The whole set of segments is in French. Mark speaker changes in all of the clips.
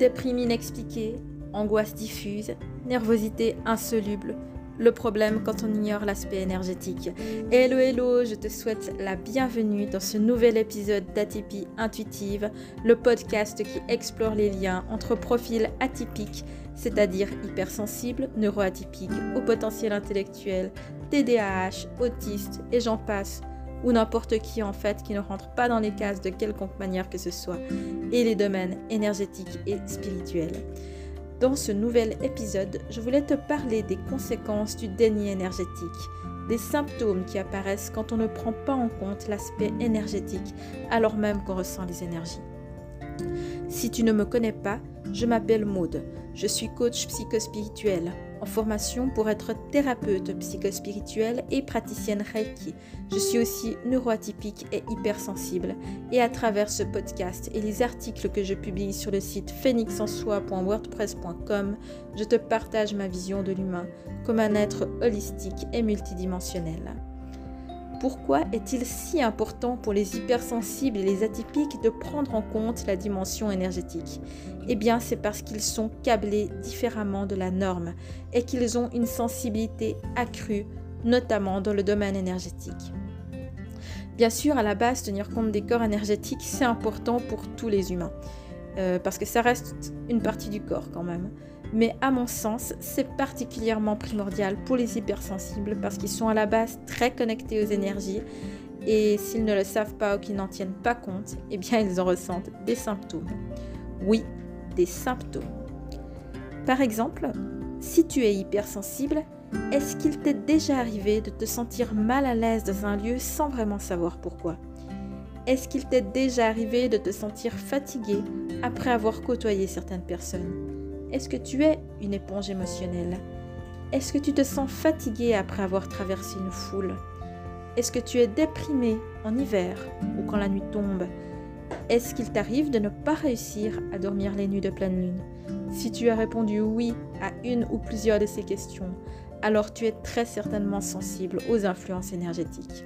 Speaker 1: Déprime inexpliquée, angoisse diffuse, nervosité insoluble. Le problème quand on ignore l'aspect énergétique. Hello hello, je te souhaite la bienvenue dans ce nouvel épisode d'Atypie Intuitive, le podcast qui explore les liens entre profils atypiques, c'est-à-dire hypersensibles, neuroatypiques, au potentiel intellectuel, TDAH, autistes et j'en passe ou n'importe qui en fait qui ne rentre pas dans les cases de quelconque manière que ce soit, et les domaines énergétiques et spirituels. Dans ce nouvel épisode, je voulais te parler des conséquences du déni énergétique, des symptômes qui apparaissent quand on ne prend pas en compte l'aspect énergétique alors même qu'on ressent les énergies. Si tu ne me connais pas, je m'appelle Maude, je suis coach psychospirituel en formation pour être thérapeute psychospirituelle et praticienne Reiki. Je suis aussi neuroatypique et hypersensible. Et à travers ce podcast et les articles que je publie sur le site phoenixensoi.wordpress.com, je te partage ma vision de l'humain comme un être holistique et multidimensionnel. Pourquoi est-il si important pour les hypersensibles et les atypiques de prendre en compte la dimension énergétique? Eh bien, c'est parce qu'ils sont câblés différemment de la norme et qu'ils ont une sensibilité accrue, notamment dans le domaine énergétique. Bien sûr, à la base, tenir compte des corps énergétiques, c'est important pour tous les humains, euh, parce que ça reste une partie du corps quand même mais à mon sens, c'est particulièrement primordial pour les hypersensibles parce qu'ils sont à la base très connectés aux énergies et s'ils ne le savent pas ou qu'ils n'en tiennent pas compte, eh bien ils en ressentent des symptômes. Oui, des symptômes. Par exemple, si tu es hypersensible, est-ce qu'il t'est déjà arrivé de te sentir mal à l'aise dans un lieu sans vraiment savoir pourquoi? Est-ce qu'il t'est déjà arrivé de te sentir fatigué après avoir côtoyé certaines personnes? Est-ce que tu es une éponge émotionnelle? Est-ce que tu te sens fatigué après avoir traversé une foule? Est-ce que tu es déprimé en hiver ou quand la nuit tombe? Est-ce qu'il t'arrive de ne pas réussir à dormir les nuits de pleine lune? Si tu as répondu oui à une ou plusieurs de ces questions, alors tu es très certainement sensible aux influences énergétiques.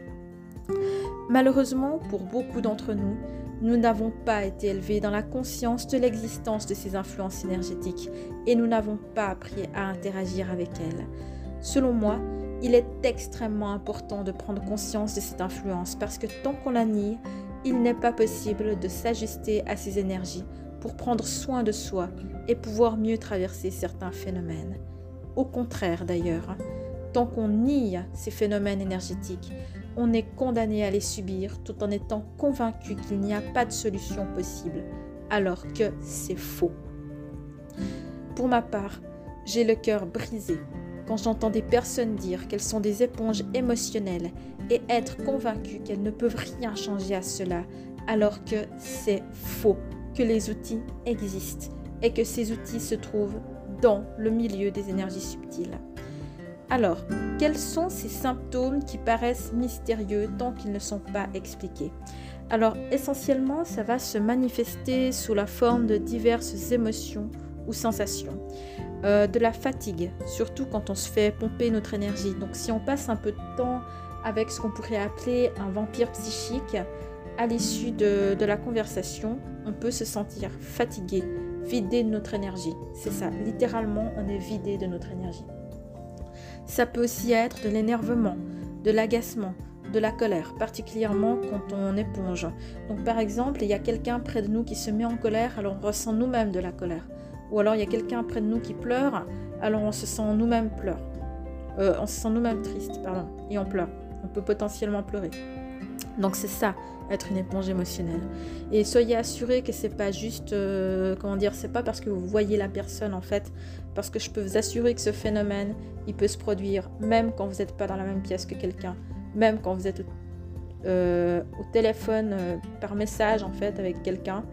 Speaker 1: Malheureusement, pour beaucoup d'entre nous, nous n'avons pas été élevés dans la conscience de l'existence de ces influences énergétiques et nous n'avons pas appris à interagir avec elles. Selon moi, il est extrêmement important de prendre conscience de cette influence parce que tant qu'on la nie, il n'est pas possible de s'ajuster à ces énergies pour prendre soin de soi et pouvoir mieux traverser certains phénomènes. Au contraire d'ailleurs, tant qu'on nie ces phénomènes énergétiques, on est condamné à les subir tout en étant convaincu qu'il n'y a pas de solution possible, alors que c'est faux. Pour ma part, j'ai le cœur brisé quand j'entends des personnes dire qu'elles sont des éponges émotionnelles et être convaincues qu'elles ne peuvent rien changer à cela, alors que c'est faux, que les outils existent et que ces outils se trouvent dans le milieu des énergies subtiles. Alors, quels sont ces symptômes qui paraissent mystérieux tant qu'ils ne sont pas expliqués? Alors, essentiellement, ça va se manifester sous la forme de diverses émotions ou sensations. Euh, de la fatigue, surtout quand on se fait pomper notre énergie. Donc si on passe un peu de temps avec ce qu'on pourrait appeler un vampire psychique, à l'issue de, de, la conversation, on peut se sentir fatigué, vidé de notre énergie. C'est ça, littéralement, on est vidé de notre énergie. Ça peut aussi être de l'énervement, de l'agacement, de la colère, particulièrement quand on éponge. Donc par exemple, il y a quelqu'un près de nous qui se met en colère, alors on ressent nous-mêmes de la colère. Ou alors il y a quelqu'un près de nous qui pleure, alors on se sent nous-mêmes pleurer. Euh, on se sent nous-mêmes triste, pardon, et on pleure. On peut potentiellement pleurer. Donc c'est ça, être une éponge émotionnelle. Et soyez assurés que c'est pas juste, euh, comment dire, c'est pas parce que vous voyez la personne en fait, parce que je peux vous assurer que ce phénomène, il peut se produire même quand vous n'êtes pas dans la même pièce que quelqu'un, même quand vous êtes euh, au téléphone euh, par message en fait avec quelqu'un.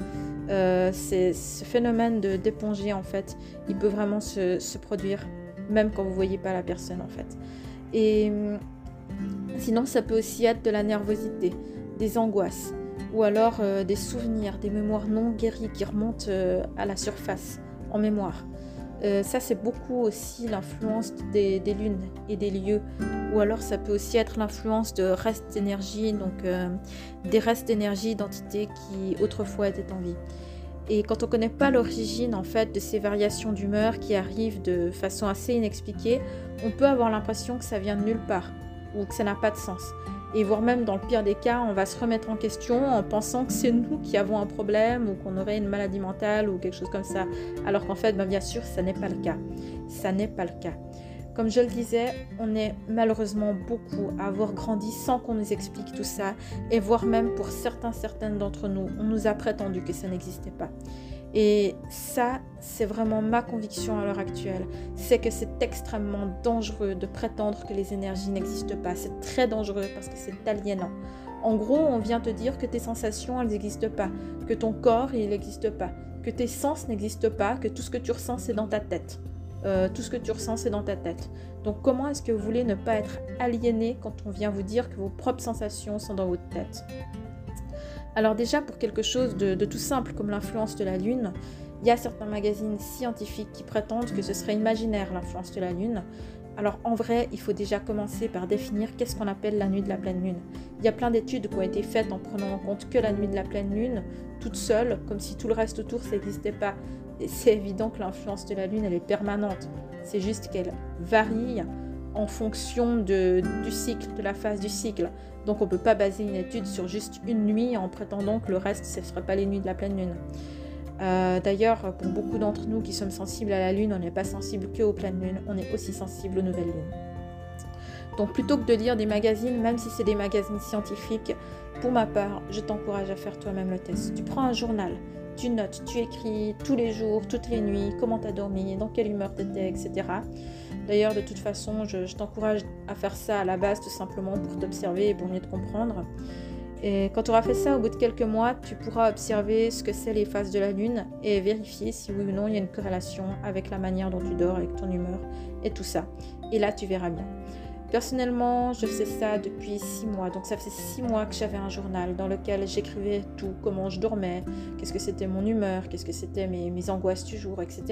Speaker 1: ce phénomène de d'éponger en fait, il peut vraiment se, se, produire même quand vous voyez pas la personne en fait. Et sinon, ça peut aussi être de la nervosité des angoisses ou alors euh, des souvenirs, des mémoires non guéries qui remontent euh, à la surface en mémoire. Euh, ça, c'est beaucoup aussi l'influence des, lunes et des lieux. Ou alors, ça peut aussi être l'influence de restes d'énergie, donc des restes d'énergie d'entités qui autrefois étaient en vie. Et quand on ne connaît pas l'origine en fait de ces variations d'humeur qui arrivent de façon assez inexpliquée, on peut avoir l'impression que ça vient de nulle part ou que ça n'a pas de sens. Et voire même dans le pire des cas, on va se remettre en question en pensant que c'est nous qui avons un problème ou qu'on aurait une maladie mentale ou quelque chose comme ça. Alors qu'en fait, ben, bien sûr, ça n'est pas le cas. Ça n'est pas le cas. Comme je le disais, on est malheureusement beaucoup à avoir grandi sans qu'on nous explique tout ça, et voire même pour certains, certaines d'entre nous, on nous a prétendu que ça n'existait pas. Et ça, c'est vraiment ma conviction à l'heure actuelle, c'est que c'est extrêmement dangereux de prétendre que les énergies n'existent pas. C'est très dangereux parce que c'est aliénant. En gros, on vient te dire que tes sensations, elles n'existent pas, que ton corps, il n'existe pas, que tes sens n'existent pas, que tout ce que tu ressens, c'est dans ta tête. Euh, tout ce que tu ressens, c'est dans ta tête. Donc comment est-ce que vous voulez ne pas être aliéné quand on vient vous dire que vos propres sensations sont dans votre tête? Alors déjà, pour quelque chose de, tout simple comme l'influence de la Lune, il y a certains magazines scientifiques qui prétendent que ce serait imaginaire l'influence de la Lune. Alors en vrai, il faut déjà commencer par définir qu'est-ce qu'on appelle la nuit de la pleine lune. Il y a plein d'études qui ont été faites en prenant en compte que la nuit de la pleine lune, toute seule, comme si tout le reste autour, n'existait pas c'est évident que l'influence de la Lune, elle est permanente. C'est juste qu'elle varie en fonction du cycle, de la phase du cycle. Donc on ne peut pas baser une étude sur juste une nuit en prétendant que le reste, ce ne serait pas les nuits de la pleine Lune. Euh, d'ailleurs, pour beaucoup d'entre nous qui sommes sensibles à la Lune, on n'est pas sensible que aux pleines lunes, on est aussi sensible aux nouvelles lunes. Donc plutôt que de lire des magazines, même si c'est des magazines scientifiques, pour ma part, je t'encourage à faire toi-même le test. Tu prends un journal, tu notes, tu écris tous les jours, toutes les nuits, comment tu as dormi, dans quelle humeur tu etc. D'ailleurs, de toute façon, je, t'encourage à faire ça à la base tout simplement pour t'observer et pour mieux te comprendre. Et quand tu auras fait ça, au bout de quelques mois, tu pourras observer ce que c'est les phases de la Lune et vérifier si oui ou non il y a une corrélation avec la manière dont tu dors, avec ton humeur et tout ça. Et là, tu verras bien. Personnellement, je fais ça depuis six mois. Donc ça faisait six mois que j'avais un journal dans lequel j'écrivais tout, comment je dormais, qu'est-ce que c'était mon humeur, qu'est-ce que c'était mes, mes, angoisses du jour, etc.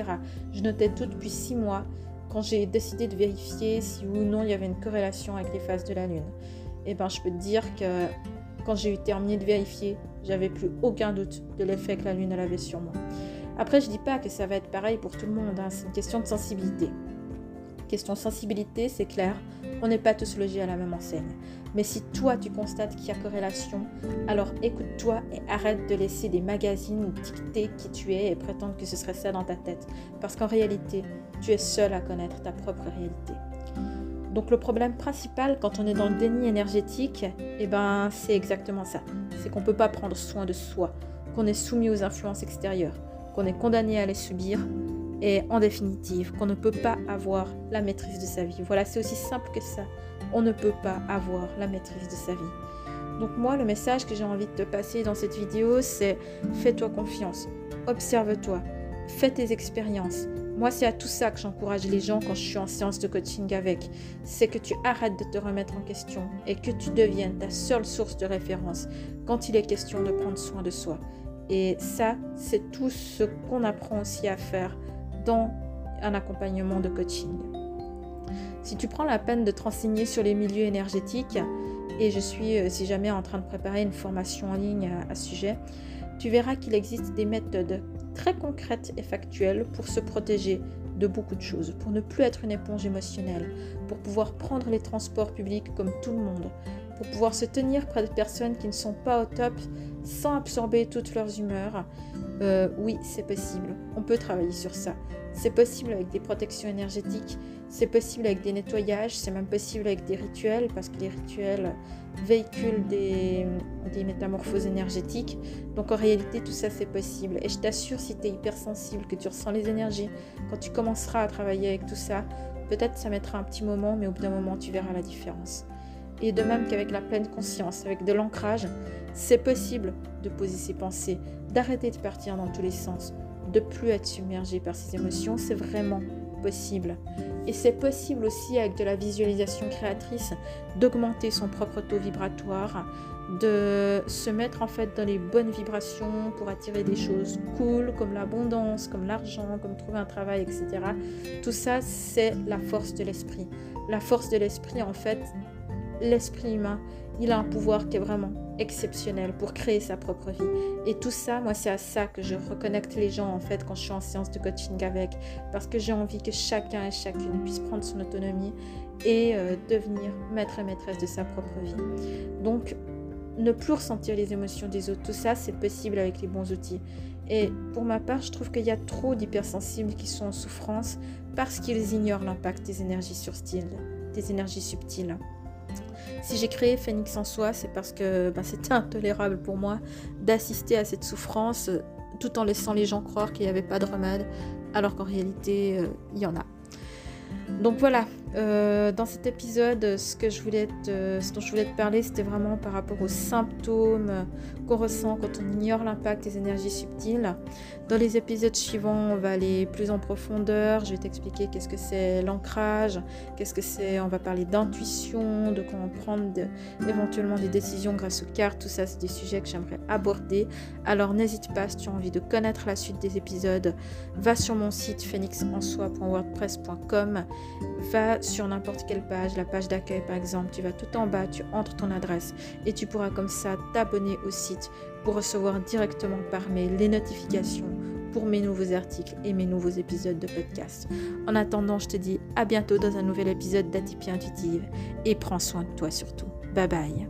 Speaker 1: Je notais tout depuis six mois quand j'ai décidé de vérifier si ou non il y avait une corrélation avec les phases de la Lune. Et eh ben je peux te dire que quand j'ai eu terminé de vérifier, j'avais plus aucun doute de l'effet que la Lune avait sur moi. Après, je dis pas que ça va être pareil pour tout le monde, hein. c'est une question de sensibilité. Question sensibilité, c'est clair, on n'est pas tous logés à la même enseigne. Mais si toi tu constates qu'il y a corrélation, alors écoute-toi et arrête de laisser des magazines dicter qui tu es et prétendre que ce serait ça dans ta tête. Parce qu'en réalité, tu es seul à connaître ta propre réalité. Donc le problème principal quand on est dans le déni énergétique, eh ben, c'est exactement ça. C'est qu'on ne peut pas prendre soin de soi, qu'on est soumis aux influences extérieures, qu'on est condamné à les subir et en définitive qu'on ne peut pas avoir la maîtrise de sa vie. Voilà, c'est aussi simple que ça. On ne peut pas avoir la maîtrise de sa vie. Donc moi, le message que j'ai envie de te passer dans cette vidéo, c'est fais-toi confiance, observe-toi, fais tes expériences. Moi, c'est à tout ça que j'encourage les gens quand je suis en séance de coaching avec. C'est que tu arrêtes de te remettre en question et que tu deviennes ta seule source de référence quand il est question de prendre soin de soi. Et ça, c'est tout ce qu'on apprend aussi à faire un accompagnement de coaching. Si tu prends la peine de te renseigner sur les milieux énergétiques, et je suis euh, si jamais en train de préparer une formation en ligne à, ce sujet, tu verras qu'il existe des méthodes très concrètes et factuelles pour se protéger de beaucoup de choses, pour ne plus être une éponge émotionnelle, pour pouvoir prendre les transports publics comme tout le monde, pour pouvoir se tenir près de personnes qui ne sont pas au top sans absorber toutes leurs humeurs. Euh, oui, c'est possible. On peut travailler sur ça. C'est possible avec des protections énergétiques, c'est possible avec des nettoyages, c'est même possible avec des rituels parce que les rituels véhiculent des, des métamorphoses énergétiques. Donc en réalité, tout ça c'est possible. Et je t'assure, si tu es hypersensible, que tu ressens les énergies, quand tu commenceras à travailler avec tout ça, peut-être ça mettra un petit moment, mais au bout d'un moment, tu verras la différence. Et de même qu'avec la pleine conscience, avec de l'ancrage, c'est possible de poser ses pensées, d'arrêter de partir dans tous les sens, de plus être submergé par ses émotions, c'est vraiment possible. Et c'est possible aussi avec de la visualisation créatrice d'augmenter son propre taux vibratoire, de se mettre en fait dans les bonnes vibrations pour attirer des choses cool comme l'abondance, comme l'argent, comme trouver un travail, etc. Tout ça, c'est la force de l'esprit. La force de l'esprit, en fait, l'esprit humain, il a un pouvoir qui est vraiment exceptionnel pour créer sa propre vie. Et tout ça, moi, c'est à ça que je reconnecte les gens, en fait, quand je suis en séance de coaching avec, parce que j'ai envie que chacun et chacune puisse prendre son autonomie et euh, devenir maître et maîtresse de sa propre vie. Donc, ne plus ressentir les émotions des autres, tout ça, c'est possible avec les bons outils. Et pour ma part, je trouve qu'il y a trop d'hypersensibles qui sont en souffrance parce qu'ils ignorent l'impact des énergies des énergies subtiles. Si j'ai créé Phoenix en soi, c'est parce que ben, c'était intolérable pour moi d'assister à cette souffrance tout en laissant les gens croire qu'il n'y avait pas de remède, alors qu'en réalité, euh, il y en a. Donc voilà, euh, dans cet épisode, ce, dont je voulais te parler, c'était vraiment par rapport aux symptômes qu'on ressent quand on ignore l'impact des énergies subtiles. Dans les épisodes suivants, on va aller plus en profondeur. Je vais t'expliquer qu'est-ce que c'est l'ancrage, qu'est-ce que c'est, on va parler d'intuition, de comment prendre éventuellement des décisions grâce aux cartes. Tout ça, c'est des sujets que j'aimerais aborder. Alors n'hésite pas, si tu as envie de connaître la suite des épisodes, va sur mon site phoenixensoi.wordpress.com, va sur n'importe quelle page, la page d'accueil par exemple, tu vas tout en bas, tu entres ton adresse et tu pourras comme ça t'abonner au site pour recevoir directement par mail les notifications pour mes nouveaux articles et mes nouveaux épisodes de podcast. En attendant, je te dis à bientôt dans un nouvel épisode d'Atypie Intuitive et prends soin de toi surtout. Bye bye.